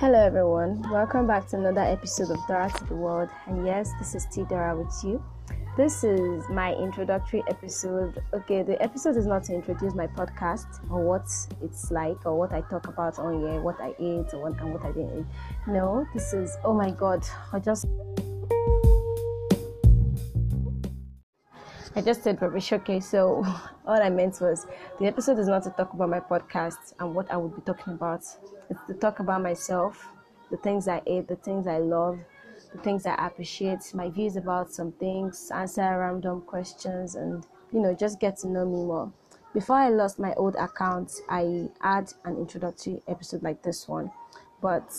Hello, everyone. Welcome back to another episode of Dora to the World. And yes, this is T Dora with you. This is my introductory episode. Okay, the episode is not to introduce my podcast or what it's like or what I talk about on here, what I ate or what, and what I didn't eat. No, this is, oh my god, I just. I just said rubbish. Okay, so all I meant was the episode is not to talk about my podcast and what I would be talking about. It's to talk about myself, the things I ate, the things I love, the things I appreciate, my views about some things, answer random questions, and you know, just get to know me more. Before I lost my old account, I had an introductory episode like this one, but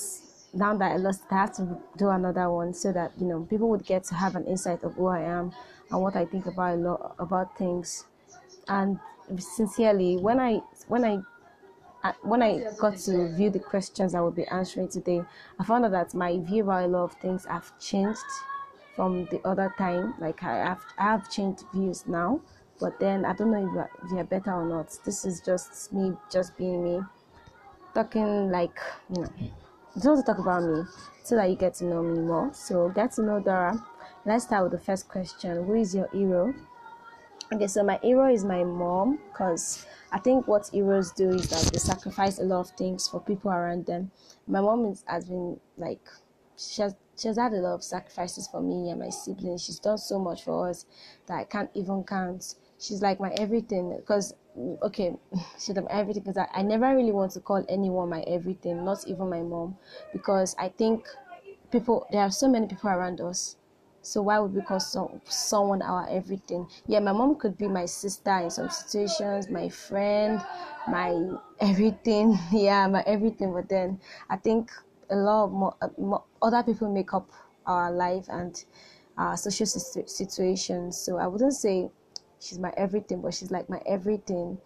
now that I lost I have to do another one so that you know people would get to have an insight of who I am and what I think about a lot about things. And sincerely, when I when I when I got to view the questions I will be answering today, I found out that my view about a lot of things have changed from the other time. Like I have I have changed views now, but then I don't know if they are better or not. This is just me, just being me, talking like you know. Want to talk about me so that you get to know me more. So get to know Dora. Let's start with the first question. Who is your hero? Okay so my hero is my mom because i think what heroes do is that they sacrifice a lot of things for people around them. My mom is, has been like she has, she has had a lot of sacrifices for me and my siblings. She's done so much for us that i can't even count. She's like my everything because okay my everything because I, I never really want to call anyone my everything not even my mom because i think people there are so many people around us so why would we call some, someone our everything? Yeah, my mom could be my sister in some situations, my friend, my everything. Yeah, my everything. But then I think a lot of more, uh, more other people make up our life and our social situations. So I wouldn't say she's my everything, but she's like my everything.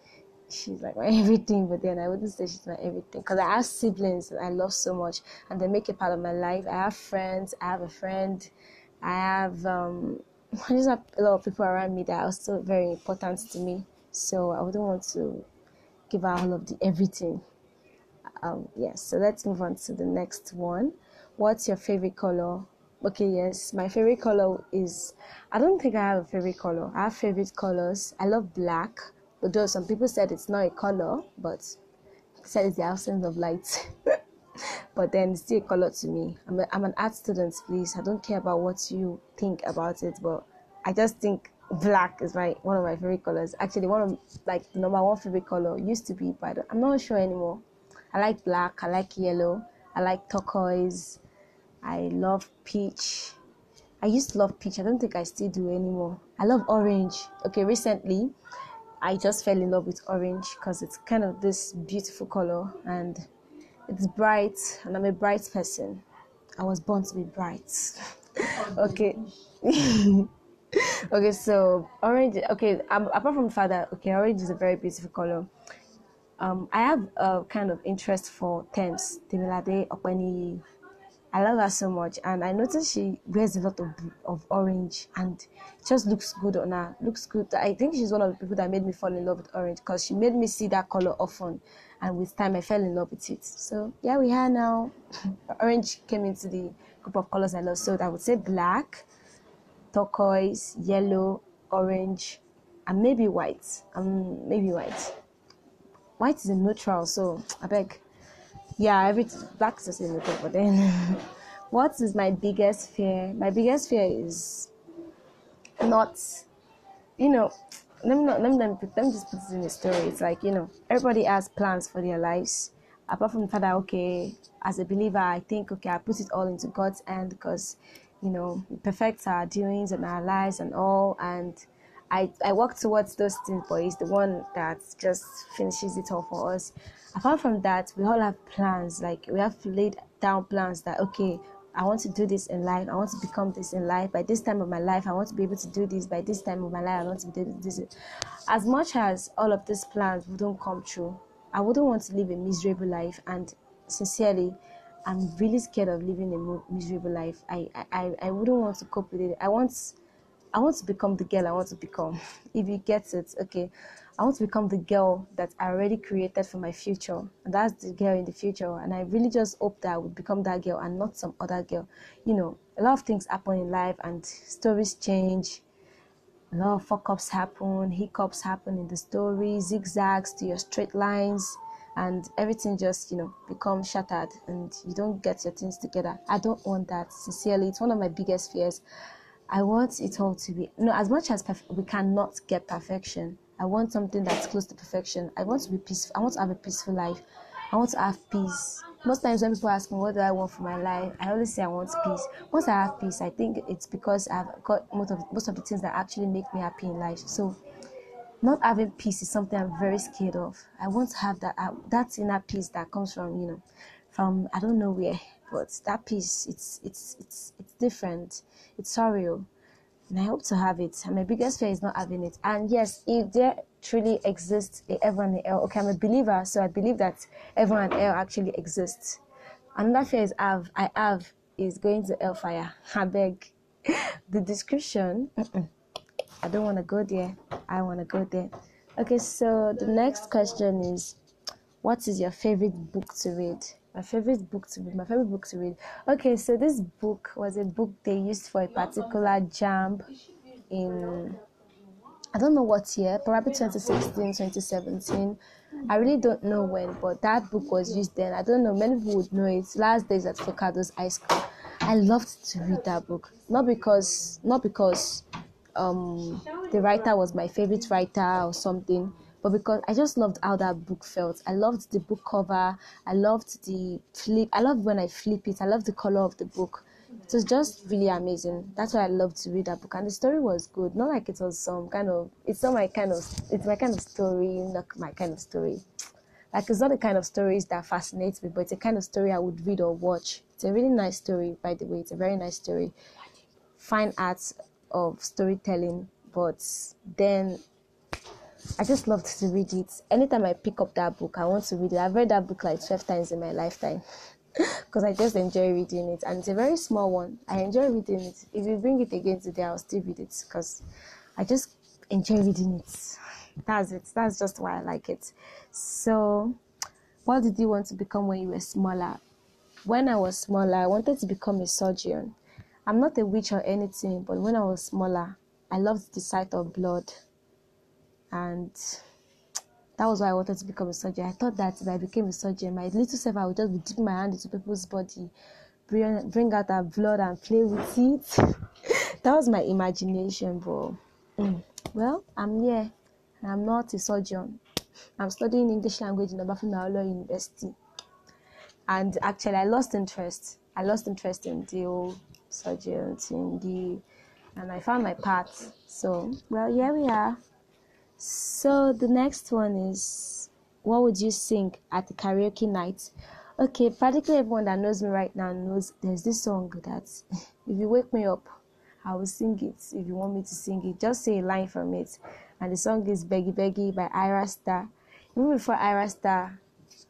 She's like my everything, but then I wouldn't say she's my everything because I have siblings that I love so much and they make a part of my life. I have friends. I have a friend I have um, I just have a lot of people around me that are still very important to me. So I wouldn't want to give out all of the everything. Um, yes, so let's move on to the next one. What's your favorite color? Okay, yes, my favorite color is I don't think I have a favorite color. I have favorite colors. I love black, although some people said it's not a color, but said it's the absence of light. but then it's still a color to me. I'm, a, I'm an art student, please. I don't care about what you think about it, but I just think black is my one of my favorite colors. Actually, one of like the number one favorite color used to be, but I'm not sure anymore. I like black. I like yellow. I like turquoise. I love peach. I used to love peach. I don't think I still do anymore. I love orange. Okay, recently I just fell in love with orange because it's kind of this beautiful color and it's bright and i'm a bright person i was born to be bright okay okay so orange okay um, apart from that okay orange is a very beautiful color um, I have a kind of interest for Tems, Temilade Openi. I love her so much, and I noticed she wears a lot of of orange, and just looks good on her. Looks good. I think she's one of the people that made me fall in love with orange because she made me see that color often and with time I fell in love with it. So yeah, we have now orange came into the group of colors I love. So I would say black, turquoise, yellow, orange, and maybe white. Um, maybe white. White is a neutral, so I beg. Yeah, every black is a neutral, but then what is my biggest fear? My biggest fear is not, you know, let me not let me, let me, let me just put this in the story. It's like you know everybody has plans for their lives. Apart from the fact that okay, as a believer, I think okay, I put it all into God's hand because you know He perfects our doings and our lives and all, and I I work towards those things, but He's the one that just finishes it all for us. Apart from that, we all have plans. Like we have laid down plans that okay, I want to do this in life. I want to become this in life. By this time of my life, I want to be able to do this. By this time of my life, I want to do this. As much as all of these plans wouldn't come true, I wouldn't want to live a miserable life. And sincerely, I'm really scared of living a miserable life. I, I, I wouldn't want to cope with it. I want, I want to become the girl I want to become. If you get it, okay. I want to become the girl that I already created for my future. And that's the girl in the future. And I really just hope that I would become that girl and not some other girl. You know, a lot of things happen in life and stories change. A lot of fuck ups happen, hiccups happen in the story, zigzags to your straight lines, and everything just, you know, becomes shattered and you don't get your things together. I don't want that. Sincerely, it's one of my biggest fears. I want it all to be, no as much as perf- we cannot get perfection I want something that's close to perfection. I want to be peaceful. I want to have a peaceful life. I want to have peace. Most times when people ask me what do I want for my life, I always say I want peace. Once I have peace, I think it's because I've got most of most of the things that actually make me happy in life. So not having peace is something I'm very scared of. I want to have that uh, that inner peace that comes from you know from I don't know where, but that piece it's it's it's it's different. It's surreal and I hope to have it. And my biggest fear is not having it. And yes, if there truly exists a heaven and hell, okay, I'm a believer, so I believe that heaven and hell actually exists. Another fear is have I have is going to hellfire. I beg. the description. I don't want to go there. I want to go there. Okay, so the next question is, what is your favorite book to read? My favorite book to read my favorite book to read. Okay so this book was a book they used for a particular JAMB in i don't know what year probably 2016 2017 i really don't know when but that book was used then. I don't know many people would know it. Last days at Forcados high school. I loved to read that book. Not because not because um the writer was my favorite writer or something but because I just loved how that book felt. I loved the book cover. I loved the flip. I loved when I flip it. I loved the color of the book. It was just really amazing. That's why I loved to read that book, and the story was good. Not like it was some kind of. It's not my kind of. It's my kind of story, not my kind of story. Like it's not the kind of stories that fascinates me, but it's a kind of story I would read or watch. It's a really nice story, by the way. It's a very nice story. Fine arts of storytelling, but then I just loved to read it. Anytime I pick up that book, I want to read it. I've read that book like 12 times in my lifetime because I just enjoy reading it. And it's a very small one. I enjoy reading it. If you bring it again today, I'll still read it because I just enjoy reading it. That's it. That's just why I like it. So, what did you want to become when you were smaller? When I was smaller, I wanted to become a surgeon. I'm not a witch or anything, but when I was smaller, I loved the sight of blood and that was why I wanted to become a surgeon. I thought that if I became a surgeon, my little self, I would just be dipping my hand into people's body, bring, bring out that blood and play with it. that was my imagination, bro. Mm. Well, I'm here. I'm not a surgeon. I'm studying English language in Obafemi University. And actually, I lost interest. I lost interest in the whole surgeon thing, and I found my path. So, well, here we are. So the next one is what would you sing at the karaoke night? Okay, practically everyone that knows me right now knows there's this song that if you wake me up, I will sing it. If you want me to sing it, just say a line from it. And the song is Beggie Beggie by Ayra Starr. Even before Ayra Starr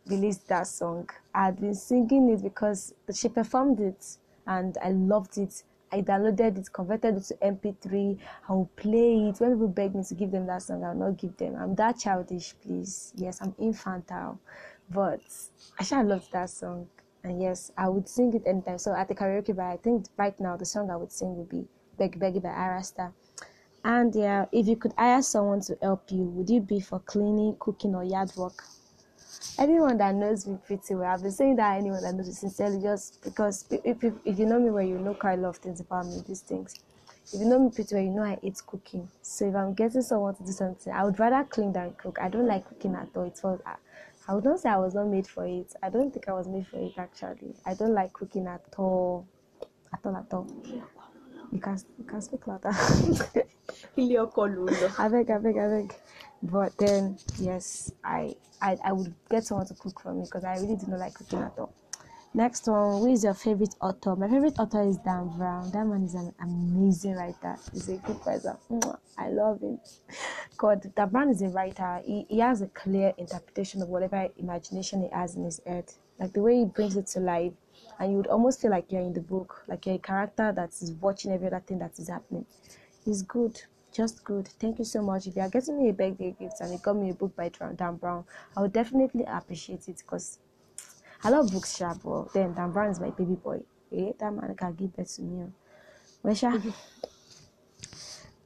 released that song, I had been singing it because she performed it and I loved it. I downloaded it, converted it to MP3. I will play it. When people beg me to give them that song, I'll not give them. I'm that childish, please. Yes, I'm infantile. But I sure loved that song. And yes, I would sing it anytime. So at the karaoke bar, I think right now the song I would sing would be Beg Beggy by Ayra Starr. And yeah, if you could hire someone to help you, would it be for cleaning, cooking, or yard work? Anyone that knows me pretty well, I've been saying that anyone that knows me sincerely, just because if, if, if you know me well, you know quite a lot of things about me, these things. If you know me pretty well, you know I hate cooking. So if I'm getting someone to do something, I would rather clean than cook. I don't like cooking at all. It's for, I, I would not say I was not made for it. I don't think I was made for it actually. I don't like cooking at all. At all, at all. You can, you can speak louder. I beg, I beg, I beg. But then, yes, I, I, I would get someone to cook for me because I really do not like cooking at all. Next one, who is your favorite author? My favorite author is Dan Brown. That man is an amazing writer. He's a good writer. I love him. God, Dan Brown is a writer. He, he has a clear interpretation of whatever imagination he has in his head. Like the way he brings it to life. And you would almost feel like you're in the book, like you're a character that is watching every other thing that is happening. He's good just good. Thank you so much. If you are getting me a birthday gift and you got me a book by Dan Brown, I would definitely appreciate it because I love books, sharp. But then Dan Brown is my baby boy. Eh, that man can give birth to me. Wesha.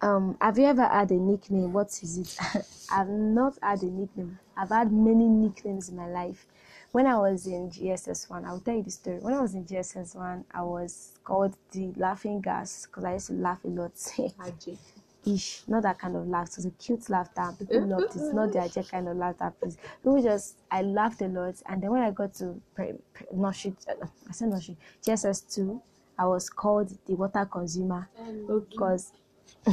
um, have you ever had a nickname? What is it? I've not had a nickname. I've had many nicknames in my life. When I was in JSS one, I'll tell you the story. When I was in JSS one, I was called the laughing gas because I used to laugh a lot. Ish, not that kind of laugh. It was a cute laughter. People loved it. Not the Ajay kind of laughter, please. People just, I laughed a lot. And then when I got to pre, pre, Noshi, uh, I said Noshi, JSS two, I was called the water consumer because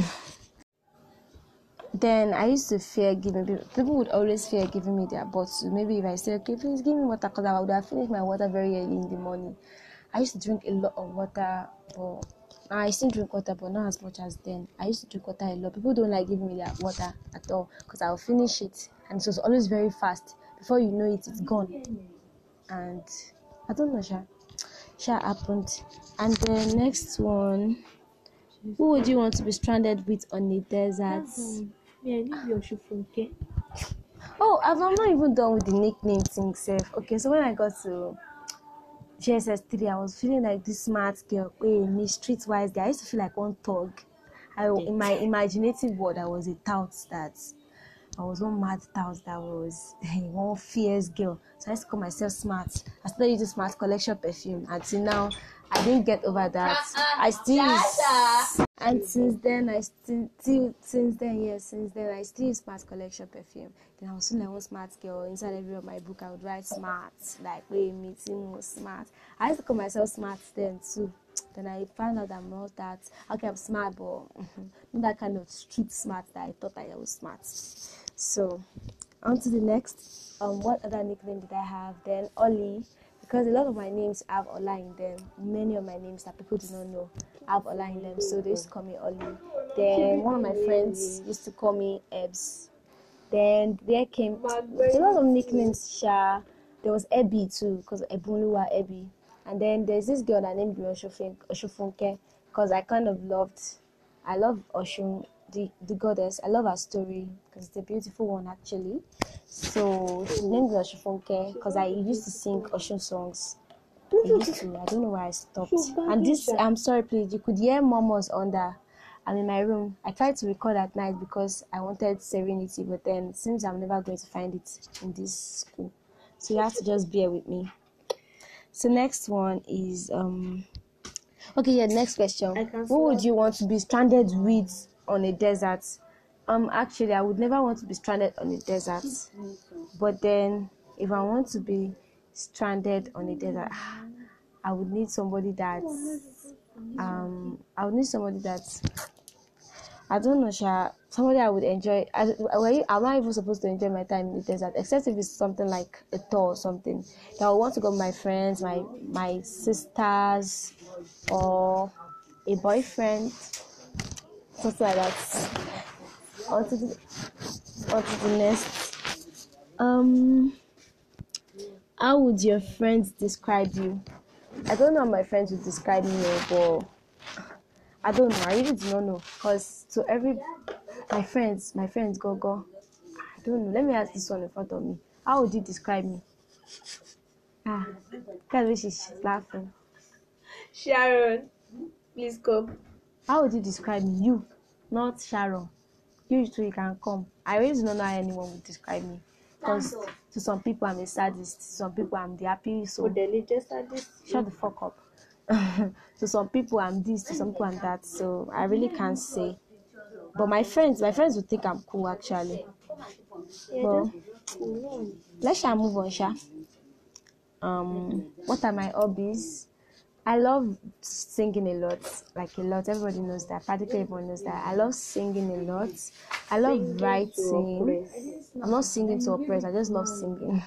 then I used to fear giving people. People would always fear giving me their bottle. Maybe if I said, "Okay, please give me water," because I would have finished my water very early in the morning. I used to drink a lot of water, but I still drink water, but not as much as then. I used to drink water a lot. People don't like giving me their water at all because I'll finish it, and it was always very fast. Before you know it, it's gone. And I don't know, Sha. Sha happened. And the next one. Who would you want to be stranded with on a desert? Yeah, leave your shoe from here. Oh, I'm I'm not even done with the nickname thing, self. Okay, so when I got to JSS three, I was feeling like this smart girl, hey, me streetwise guy. I used to feel like one thug. I, in my imaginative world, I was a tout that I was one mad tout that was one fierce girl. So I used to call myself smart. I started using smart collection perfume. Until now, I didn't get over that. I still use, and since then I still, still since then yes since then I still use smart collection perfume. Then I was feeling like one smart girl. Inside every of my book I would write smart, like wait meeting was smart. I used to call myself smart then too. Then I found out I'm not that okay I'm smart but not that kind of street smart that I thought I was smart. So on to the next. Um what other nickname did I have? Then Ollie because a lot of my names have Ola in them. Many of my names that people do not know have Ola in them, so they used to call me Oli. Then one of my friends used to call me Ebs. Then there came a lot of nicknames. Sha, there was Ebi too, because Ebunluwa Ebi. And then there's this girl that named me Oshofunke, because I kind of loved, I love Oshun, the, the goddess. I love her story because it's a beautiful one actually. So she named me Oshofunke because I used to sing Oshun songs. I used to. I don't know why I stopped. And this, I'm sorry, please. You could hear murmurs under. I'm in my room. I tried to record at night because I wanted serenity, but then it seems I'm never going to find it in this school. So you have to just bear with me. So next one is um. Okay, yeah. Next question. Who would you want to be stranded with on a desert? Um, actually, I would never want to be stranded on a desert. But then, if I want to be stranded on a desert, I would need somebody that um I would need somebody that I don't know, Sha, somebody I would enjoy. I, I, even supposed to enjoy my time in the desert? Except if it's something like a tour or something. That I want to go with my friends, my my sisters, or a boyfriend, something like that. On to the, on to the next. Um, how would your friends describe you? I don't know how my friends would describe me, but I don't know. I really do not know. Cause to every my friends, my friends go go. I don't know. Let me ask this one in front of me. How would you describe me? Ah, because she's laughing. Sharon, please come. How would you describe me? You, not Sharon. You too, you can come. I really do not know how anyone would describe me. Because to some people I'm a sadist, to some people I'm the happy so the register this shut the fuck up. to some people I'm this, to some people I'm that. So I really can't say. But my friends, my friends would think I'm cool actually. But let's shall move on, Sha. Um, what are my hobbies? I love singing a lot, like a lot. Everybody knows that. Practically everyone knows that. I love singing a lot. I love singing writing. I'm not singing to oppress. I just love singing,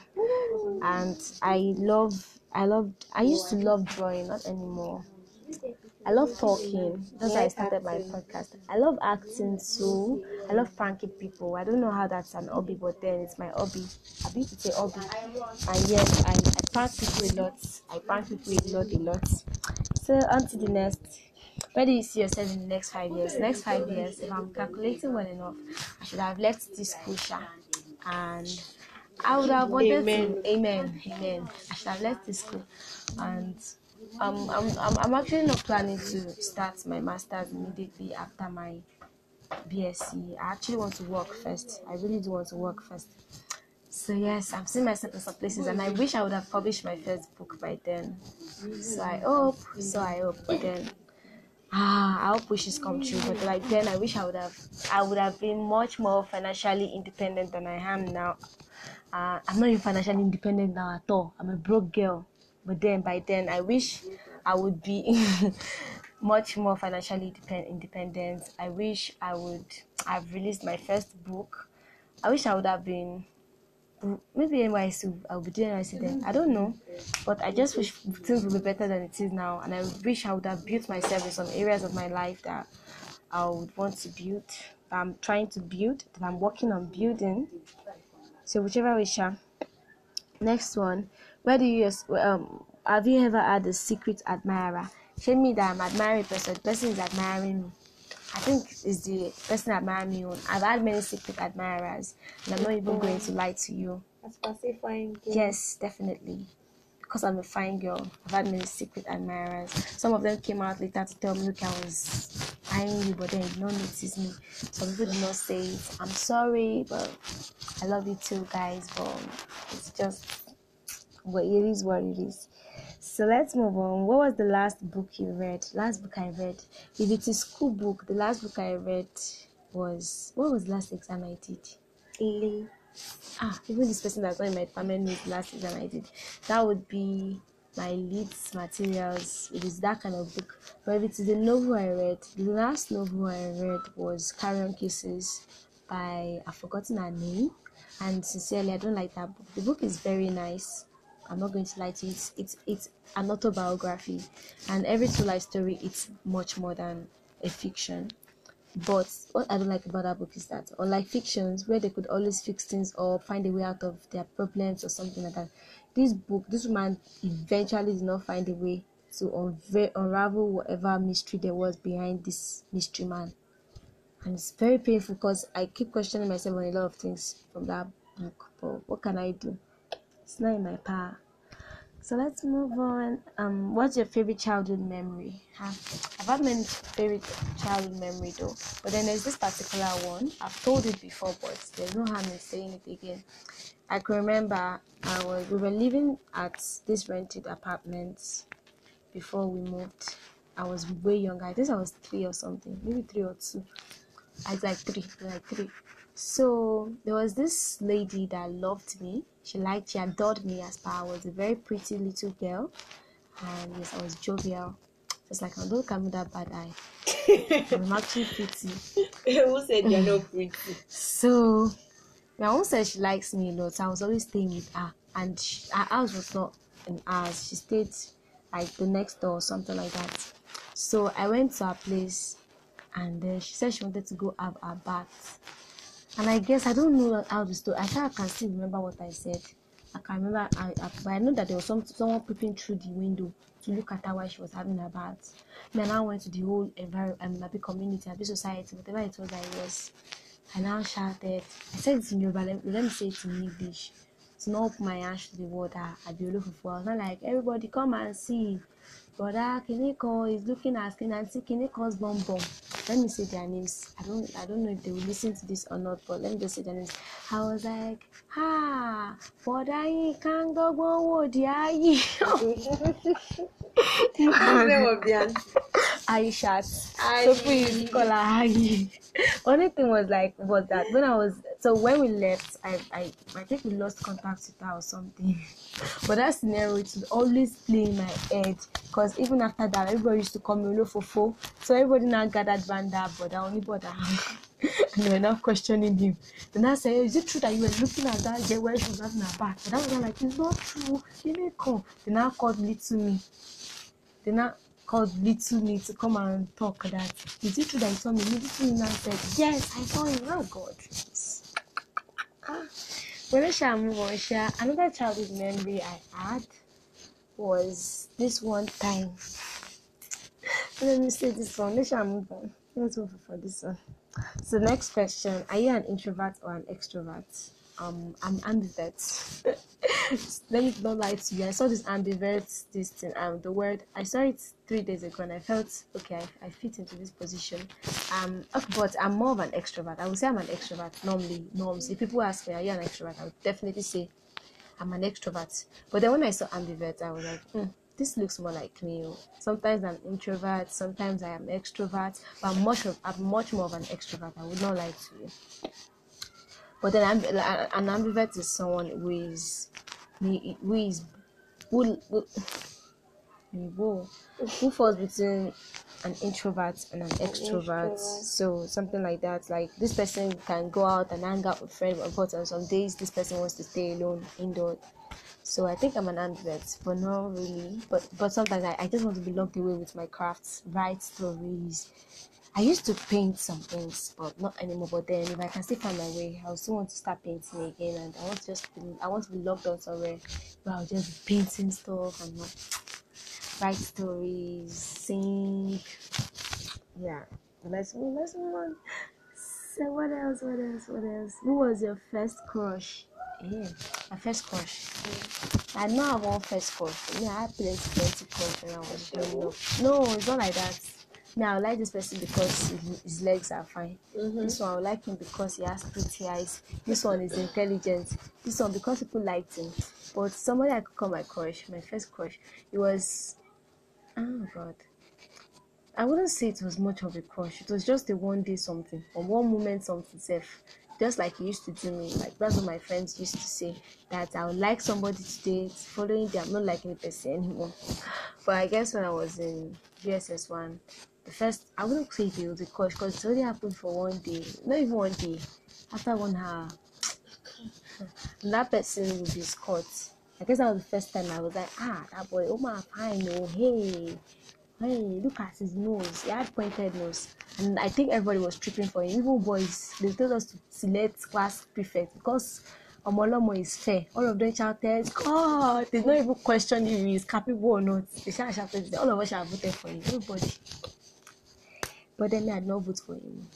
and I love. I love. I used to love drawing, not anymore. I love talking. That's why I started my podcast. I love acting too. I love pranking people. I don't know how that's an hobby, but then it's my hobby. I need to say hobby. And yes, I, I prank people a lot. I prank people a lot, a lot. So on to the next. Where do you see yourself in the next five years? Next five years, if I'm calculating well enough, I should have left this school, sha, and I would have wanted Amen. to. Amen. Amen. I should have left this school, and um, I'm, I'm I'm actually not planning to start my masters immediately after my BSc. I actually want to work first. I really do want to work first. So yes, I'm seeing myself in some places, and I wish I would have published my first book by then. So I hope. So I hope. But then, ah, I hope wishes come true. But like then, I wish I would have. I would have been much more financially independent than I am now. Uh, I'm not even financially independent now at all. I'm a broke girl. But then, by then, I wish I would be much more financially depend- independent. I wish I would have released my first book. I wish I would have been maybe NYSC. I'll be doing NYSC then. I don't know, but I just wish things would be better than it is now. And I wish I would have built myself in some areas of my life that I would want to build. That I'm trying to build. That I'm working on building. So whichever way. Next one. Where do you um have you ever had a secret admirer? Show me that I'm admiring person. The person is admiring me. I think it's the person admiring me. on- I've had many secret admirers, and I'm not even going to lie to you. As per fine girl. Yes, definitely. Because I'm a fine girl, I've had many secret admirers. Some of them came out later to tell me, look, I was eyeing you, but then you did not notice me. Some people did not say it. I'm sorry, but I love you too, guys. But it's just, but it is what it is. So let's move on. What was the last book you read? Last book I read. If it's a school book, the last book I read was what was the last exam I did? Lee. ah, even this person that's not in my department knows the last exam I did. That would be my leads materials. It is that kind of book. But if it is a novel I read, the last novel I read was Carrion Kisses by I've forgotten her name. And sincerely, I don't like that book. The book is very nice. I'm not going to lie to you. It's it's, it's an autobiography, and every true life story it's much more than a fiction. But what I don't like about that book is that, unlike fictions where they could always fix things or find a way out of their problems or something like that, this book, this woman eventually did not find a way to unravel whatever mystery there was behind this mystery man. And it's very painful because I keep questioning myself on a lot of things from that book. But what can I do? It's not in my power. So let's move on. Um, what's your favorite childhood memory? I've had many favorite childhood memory though, but then there's this particular one. I've told it before, but there's no harm in saying it again. I can remember I was we were living at this rented apartment before we moved. I was way younger. I think I was three or something, maybe three or two. I was like three, like three. So there was this lady that loved me. She liked, she adored me as per I was a very pretty little girl, and yes, I was jovial. Just like, don't come with that bad eye. I'm actually pretty. Who said you're not pretty? So my mom said she likes me a lot. So I was always staying with her, and she, her house was not in ours. She stayed like the next door or something like that. So I went to her place, and then she said she wanted to go have a bath. And I guess I don't know how the story. I think I can still remember what I said. I can remember, I, I, but I know that there was some someone peeping through the window to look at her while she was having her bath. And I went to the whole environment, um, Nabi community, Nabi society, whatever it was I was. I now shouted. I said it in Yoruba. Let, let me say it in English. To not open my hands to the water. I be for. I not like everybody come and see. Brother Kineko is looking at see Kineko's bum bum. Let me say their names. I don't I don't know if they will listen to this or not, but let me just say their names. I was like, ha, Brother Yin go wo di ayi. What's the name of the auntie? Aishat. Ayi. So please call her Ayi. Only thing was like was that when I was so when we left, I I I think we lost contact with her or something. But that scenario it would always play in my head because even after that, everybody used to call me Olofofo. So everybody now gathered around that I only brother. and they were now questioning him. Then I said, Is it true that you were looking at that girl where she was having her back? But that was like, It's not true. You didn't come. They now called little me. They now called little me to come and talk that. Is it true that you saw me? Little me said, Yes, I saw you. Oh God. Ah. When I shall move on, Sha, another childhood memory I had was this one time. Let me say this one. Let's shall move on. Let's move on for this one. So next question: Are you an introvert or an extrovert? Um, I'm ambivert. Let me not lie to you. I saw this ambivert this thing. Um, the word I saw it three days ago, and I felt okay. I, I fit into this position. Um, but I'm more of an extrovert. I would say I'm an extrovert normally. Norms. If people ask me, are you an extrovert? I would definitely say I'm an extrovert. But then when I saw ambivert, I was like, hmm, this looks more like me. Sometimes I'm introvert, sometimes I am extrovert, but I'm much of I'm much more of an extrovert. I would not lie to you. But then like, an ambivert is someone who is who is who, who, whoa, who falls between an introvert and an extrovert. extrovert. So something like that. Like this person can go out and hang out with friends, but on some days this person wants to stay alone indoors. So I think I'm an ambivert, but not really. But but sometimes I, I just want to be locked away with my crafts, write stories. I used to paint some things, but not anymore. But then if I can still find my way, I still want to start painting again. And I want to just I want to be locked down somewhere where I'll just be painting stuff and not write stories, sing. Yeah. Let's move. Let's move on. So what else? What else? What else? Who was your first crush? Yeah, my first crush. I know I have first crush. Yeah, I had plenty, plenty crush when I was growing up. No, it's not like that. Now I like this person because his, legs are fine. Mm-hmm. This one I like him because he has pretty eyes. This one is intelligent. This one because people liked him. But somebody I could call my crush, my first crush, it was oh god. I wouldn't say it was much of a crush. It was just a one day something or one moment something safe. Just like he used to do me. Like that's what my friends used to say. That I would like somebody to date, following them, I'm not liking the person anymore. But I guess when I was in JSS one, the first I wouldn't say it was a crush because it only happened for one day. Not even one day. After one hour. That person would be Scott. I guess that was the first time I was like, ah, that boy, oh my fine, oh hey, hey, look at his nose. He had pointed nose, and I think everybody was tripping for him. Even boys, they told us to select class prefect because Omolomo is fair. All of them shouted, God, they don't even question if is capable or not. They shout- shouted, all of us have voted for him, everybody. But then I did not vote for him.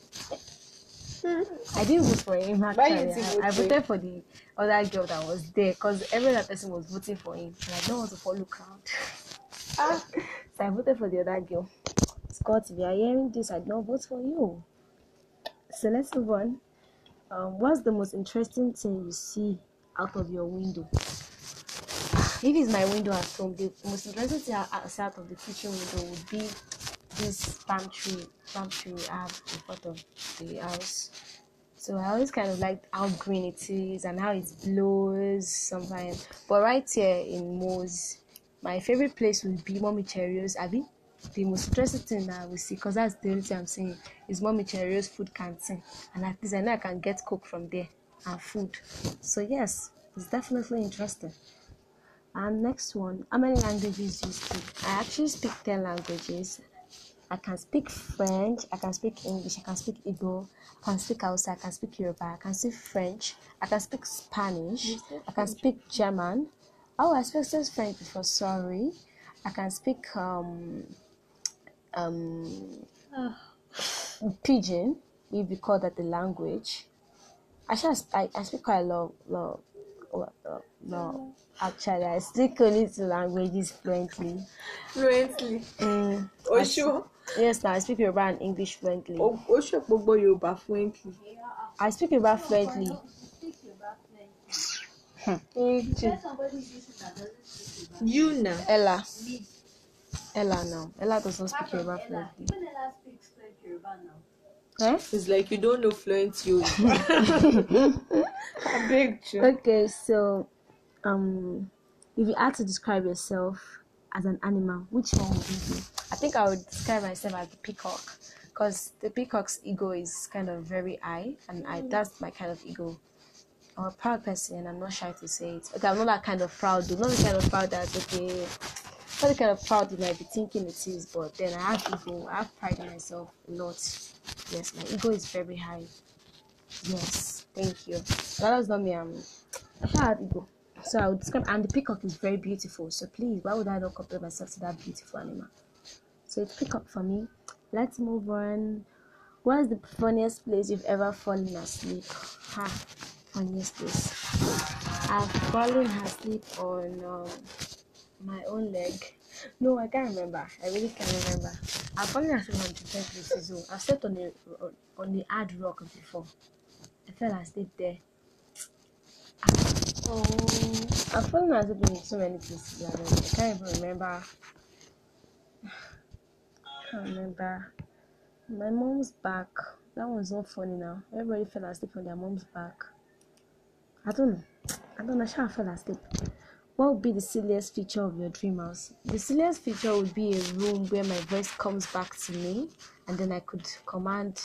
I didn't vote for him actually. I, I voted for the other girl that was there because every other person was voting for him. And I don't want to follow crowd. Ah, So I voted for the other girl. Scott, if you are hearing this, I did not vote for you. So let's move on. Um, what's the most interesting thing you see out of your window? If it's my window at home, the most interesting thing I I see out of the kitchen window would be this palm tree, palm tree we have in front of the house. So I always kind of like how green it is and how it blows sometimes. But right here in Mose, my favorite place would be Mommy Cheerios. Abi, the most interesting thing that I will see, because that's the only thing I'm saying, is Mommy Cheerios food canteen. And at least I know I can get coke from there and food. So yes, it's definitely interesting. And next one, how many languages do you speak? I actually speak 10 languages. I can speak French, I can speak English, I can speak Igbo, I can speak Hausa, I can speak Yoruba, I can speak French, I can speak Spanish, I can speak German. Oh, I spoke just French before, sorry. I can speak um um Pidgin, if you call that the language. I, sp- I, I speak quite a lot, lot, lot, lot, lot. Actually, I speak only two languages fluently. fluently. Mm, O I ṣó Yes, now I speak Yoruba and English fluently. o o ṣó gbogbo Yorùbá fluently. I speak Yoruba fluently. You na. Ella. Ella now. Ella does not speak Yoruba fluently. Eh? It's like you don't know fluent Yoruba. I beg you. Okay, so um if you had to describe yourself as an animal, which one would you be? I think I would describe myself as the peacock because the peacock's ego is kind of very high and I mm. that's my kind of ego. I'm a proud person and I'm not shy to say it. Okay, I'm not that kind of proud, though. Not the kind of proud that okay not the kind of proud you might be thinking it is, but then I have ego, I have pride in myself a lot. Yes, my ego is very high. Yes, thank you. That was not me. I'm I have ego. So I would describe and the peacock is very beautiful. So please, why would I not compare myself to that beautiful animal? So pick up for me. Let's move on. What's the funniest place you've ever fallen asleep? Ha, funniest place. I've fallen asleep on um, my own leg. No, I can't remember. I really can't remember. I've fallen asleep on different places. So I've slept on the on the hard rock before. I fell asleep there. Oh, I've fallen asleep in so many places. I can't even remember. Can't remember. My mom's back. That one's not funny now. Everybody fell asleep on their mom's back. I don't know. I don't know. I fell asleep. What would be the silliest feature of your dream house? The silliest feature would be a room where my voice comes back to me, and then I could command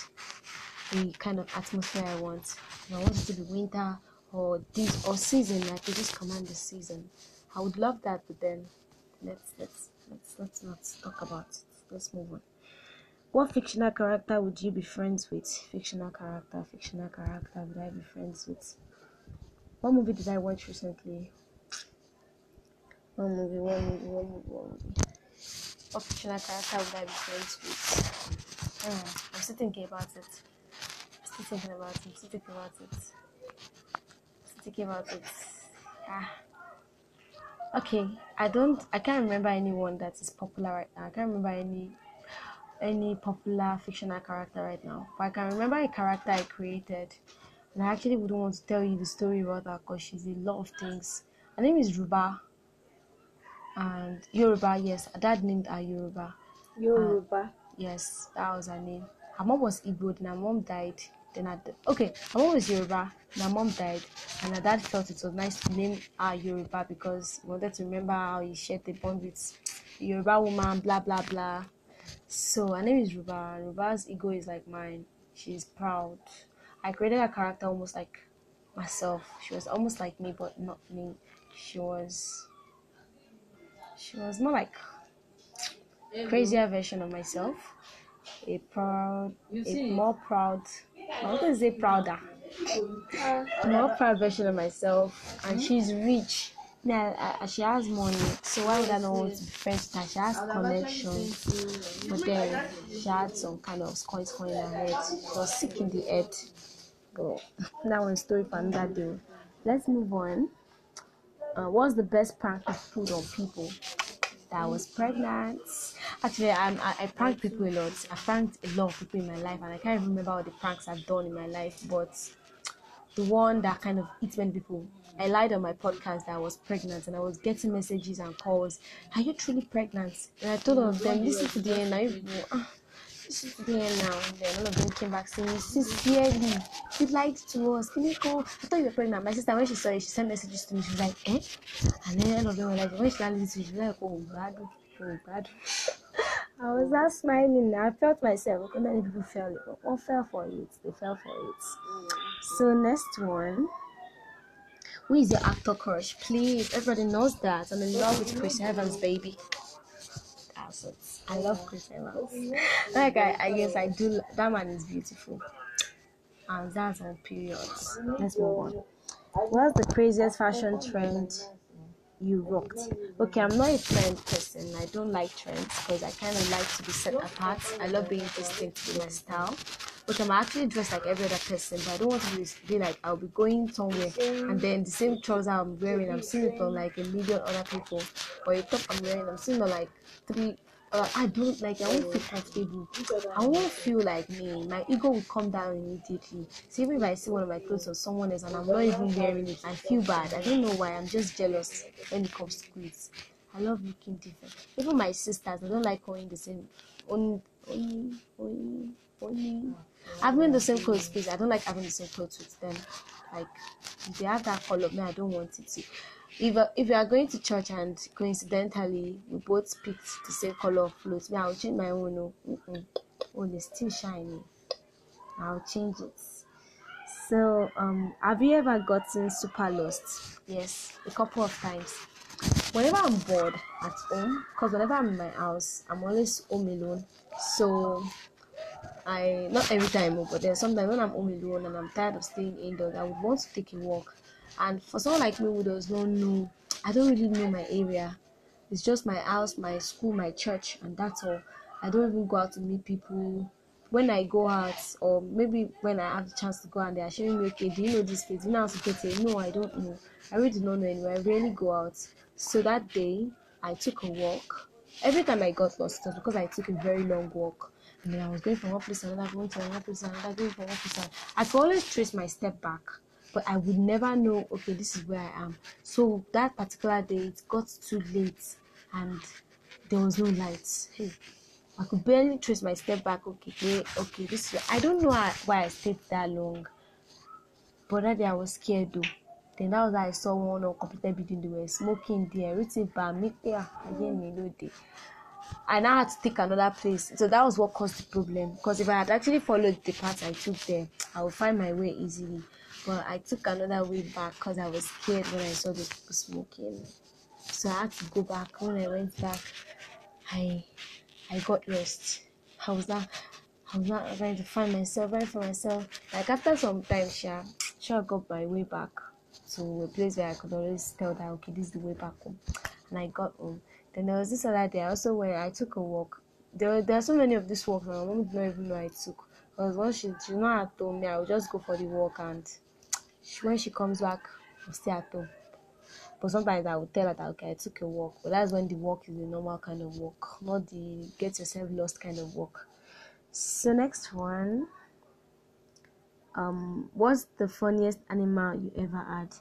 the kind of atmosphere I want. If I want it to be winter or this or season, I could just command the season. I would love that, but then let's let's let's let's not talk about it. Let's move on. What fictional character would you be friends with? Fictional character, fictional character would I be friends with? What movie did I watch recently? One movie, one movie, one movie, one movie. What fictional character would I be friends with? Hmm, I'm still thinking about it. I'm still thinking about it. I'm still thinking about it. I'm still thinking about it. Ah. Okay, I don't. I can't remember anyone that is popular right now. I can't remember any any popular fictional character right now. But I can remember a character I created, and I actually wouldn't want to tell you the story about her because she's a lot of things. Her name is Ruba, and Yoruba. Yes, her dad named her Yoruba. Uh, Yoruba. Yes, that was her name. Her mom was Igbo, and her mom died. Then her d- okay, her mom was Yoruba, her mom died, and my dad felt it was nice to name her Yoruba because he wanted to remember how he shared the bond with Yoruba woman, blah blah blah. So her name is Ruba. Ruba's ego is like mine. She's proud. I created a character almost like myself. She was almost like me, but not me. She was. She was more like crazier version of myself. A proud, a more proud. I was gonna say prouder. More proud version of myself, and she's rich. Now uh, she has money, so why would I not want to be friends with her? She has connections, but then she had some kind of coins coin in her head. She was sick in the head. Girl, that one's story for another day. Let's move on. Uh, what's the best you pulled on people? That I was pregnant. Actually, I'm, I, I prank people a lot. I pranked a lot of people in my life, and I can't remember all the pranks I've done in my life. But the one that kind of eats many people. I lied on my podcast that I was pregnant and I was getting messages and calls. Are you truly pregnant? And I told all of them, listen to the end now. The end now. And then all of them came back saying, sincerely, you lied to us. Can you call? I thought you were pregnant. My sister, when she saw it, she sent messages to me. She was like, eh? And then all of them were like, when she landed she was like, oh, bad, oh, bad. I was not smiling. I felt myself. How many people fell? One fell for it. They fell for it. So next one. Who is your actor crush? Please, everybody knows that. I'm in love with Chris Evans, baby. It. I love Chris Evans. Oh, like I, I guess I do. That man is beautiful, and that's on periods. Let's move on. What's the craziest fashion trend you rocked? Okay, I'm not a trend person. I don't like trends because I kind of like to be set apart. I love being distinct with my style. But I'm actually dressed like every other person, but I don't want to be, be like I'll be going somewhere and then the same trouser I'm wearing, I'm seeing it on like a million other people, or a top I'm wearing, I'm seeing on like three. Uh, I don't like. I won't feel comfortable. I won't feel like me. My ego will come down immediately. So even if I see one of my clothes on someone else and I'm not even wearing it, I feel bad. I don't know why. I'm just jealous when it comes to clothes. I love looking different. Even my sisters, I don't like wearing the same. Only, only, only, only. Having the same clothes, please. I don't like having the same clothes with them. Like, they have that color, me, I don't want it to. If uh, if you are going to church and coincidentally we both picked the same color of clothes, me, I'll change my own. Oh, mm-mm. it's still shiny. I'll change it. So, um, have you ever gotten super lost? Yes, a couple of times. Whenever I'm bored at home, because whenever I'm in my house, I'm always home alone. So I not every time, oh, but then sometimes when I'm home alone and I'm tired of staying indoors, I would want to take a walk. And for someone like me who does not know, I don't really know my area. It's just my house, my school, my church, and that's all. I don't even go out to meet people. When I go out, or maybe when I have the chance to go and they are showing me, okay, do you know this place? Do you know how to get? No, I don't know. I really do not know anywhere. I rarely go out. So that day, I took a walk. Every time I got lost, it was because I took a very long walk. And then I was going from one place to another, going to another place to another, going from one place to another. I could always trace my step back, but I would never know, okay, this is where I am. So that particular day, it got too late and there was no lights. Hey, I could barely trace my step back. Okay, okay, this is I don't know why I stayed that long, but that day I was scared though. Then that was I saw one uncompleted building. They were smoking there. Everything by me, yeah, again, me no day. I now had to take another place. So that was what caused the problem. Because if I had actually followed the path I took there, I would find my way easily. But I took another way back because I was scared when I saw those people smoking. So I had to go back. When I went back, I I got lost. I was not I was not trying to find myself, right for myself. Like after some time, sure, sure I got my way back to a place where I could always tell that okay, this is the way back home. And I got home. Then there was this other day also where I took a walk. There there are so many of these walks my mom did not even know I took. Because once she she not home, me, I would just go for the walk and when she comes back, I'll stay at home. But sometimes I would tell her that okay, I took a walk. But that's when the walk is the normal kind of walk, not the get yourself lost kind of walk. So next one. Um, what's the funniest animal you ever had?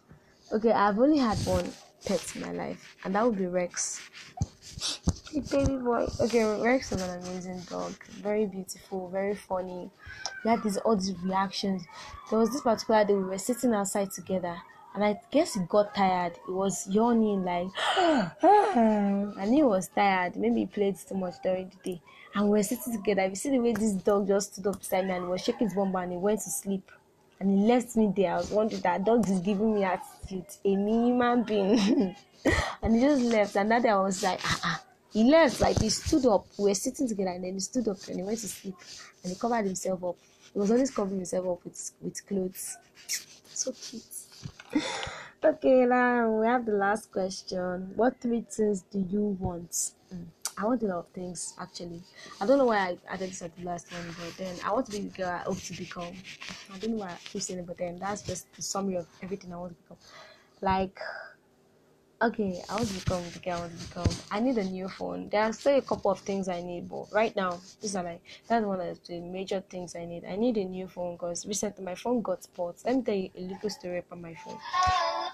Okay, I've only had one pet in my life, and that would be Rex. Hey, baby boy. Okay, Rex was an amazing dog. Very beautiful, very funny. He had these odd reactions. There was this particular day we were sitting outside together, and I guess he got tired. He was yawning like, and he was tired. Maybe he played too much during the day. And we were sitting together. You see the way this dog just stood up beside me and was shaking his bum and he went to sleep and he left me there. I was wondering that dog is giving me attitude, a human being. and he just left. And that day I was like, ah, ah. He left, like he stood up. We were sitting together and then he stood up and he went to sleep and he covered himself up. He was always covering himself up with, with clothes. So cute. okay, now we have the last question. What three things do you want? Mm. I want a lot of things actually. I don't know why I added this at the last one, but then I want to be the girl I hope to become. I don't know why I keep saying it, but then that's just the summary of everything I want to become. Like, okay, I want to become the girl I want to become. I need a new phone. There are still a couple of things I need, but right now, these are like that's one of the major things I need. I need a new phone because recently my phone got spoiled. Let me tell you a little story about my phone.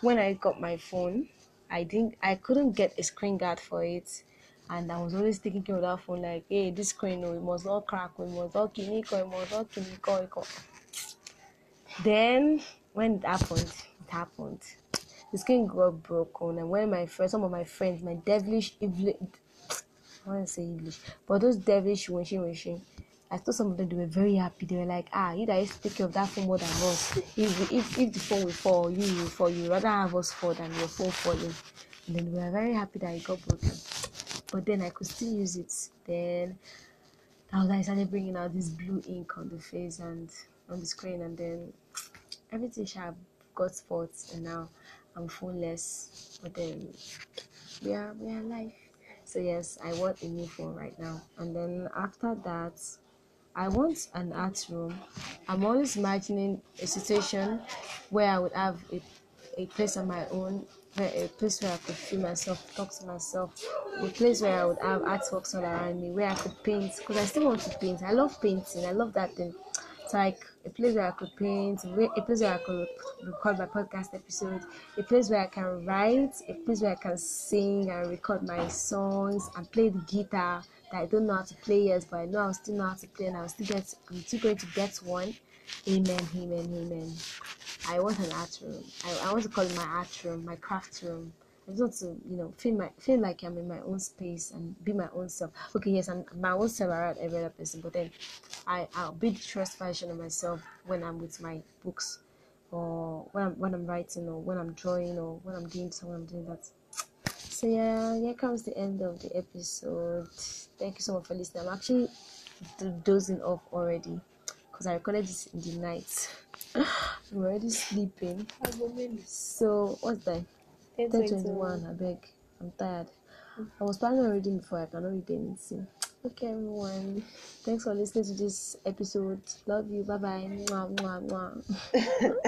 When I got my phone, I didn't, I couldn't get a screen guard for it and I was always taking care of that phone like, hey, this screen, no, it must not crack, we must not kiniko, it must not oh, kiniko. Oh, then when it happened, it happened. The screen got broken, and when my friends, some of my friends, my devilish, evil, I want to say English, but those devilish wishing wishing. I thought some of them they were very happy. They were like, ah, you guys take care of that phone more than us. If if, if the phone will fall, you will fall. You rather have us fall than your phone falling. And then we were very happy that it got broken but then I could still use it. Then I started bringing out this blue ink on the face and on the screen, and then everything sharp got spots, and now I'm phoneless. But then we are we are alive. So yes, I want a new phone right now, and then after that. I want an art room. I'm always imagining a situation where I would have a, a place on my own a place where I could feel myself, talk to myself, a place where I would have artworks all around me, where I could paint, because I still want to paint. I love painting, I love that thing. It's like a place where I could paint, a place where I could record my podcast episode, a place where I can write, a place where I can sing and record my songs and play the guitar that I don't know how to play yet, but I know I'll still know how to play and I'll still get, I'm still going to get one. Amen, amen, amen. I want an art room. I, I want to call it my art room, my craft room. I just want to, you know, feel my feel like I'm in my own space and be my own self. Okay, yes, I'm my own self around every other person, but then I I'll be the trust version of myself when I'm with my books, or when I'm when I'm writing, or when I'm drawing, or when I'm doing something. I'm doing that. So yeah, here comes the end of the episode. Thank you so much for listening. I'm actually dozing off already because I recorded this in the night. I'm already sleeping. So what's that? Ten twenty one. I beg. I'm tired. I was planning on reading before, I cannot read anything. Okay, everyone. Thanks for listening to this episode. Love you. Bye bye. Mwah, mwah, mwah.